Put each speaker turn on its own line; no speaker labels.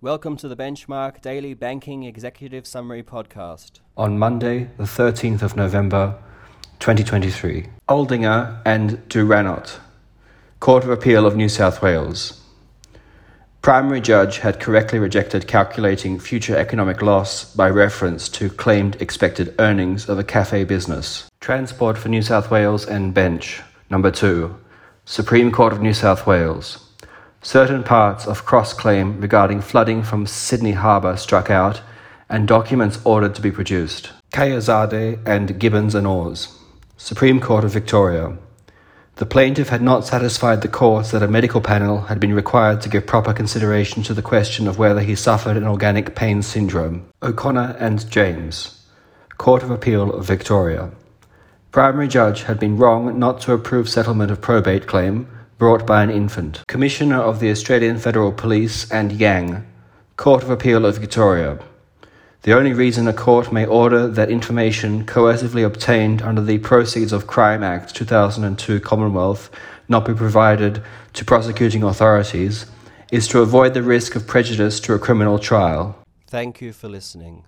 Welcome to the Benchmark Daily Banking Executive Summary Podcast.
On Monday, the 13th of November, 2023. Aldinger and Durannot, Court of Appeal of New South Wales. Primary judge had correctly rejected calculating future economic loss by reference to claimed expected earnings of a cafe business. Transport for New South Wales and Bench. Number 2. Supreme Court of New South Wales. Certain parts of cross claim regarding flooding from Sydney Harbour struck out and documents ordered to be produced. Kayazade and Gibbons and Oars. Supreme Court of Victoria. The plaintiff had not satisfied the court that a medical panel had been required to give proper consideration to the question of whether he suffered an organic pain syndrome. O'Connor and James. Court of Appeal of Victoria. Primary judge had been wrong not to approve settlement of probate claim brought by an infant. Commissioner of the Australian Federal Police and Yang. Court of Appeal of Victoria. The only reason a court may order that information coercively obtained under the Proceeds of Crime Act 2002 Commonwealth not be provided to prosecuting authorities is to avoid the risk of prejudice to a criminal trial.
Thank you for listening.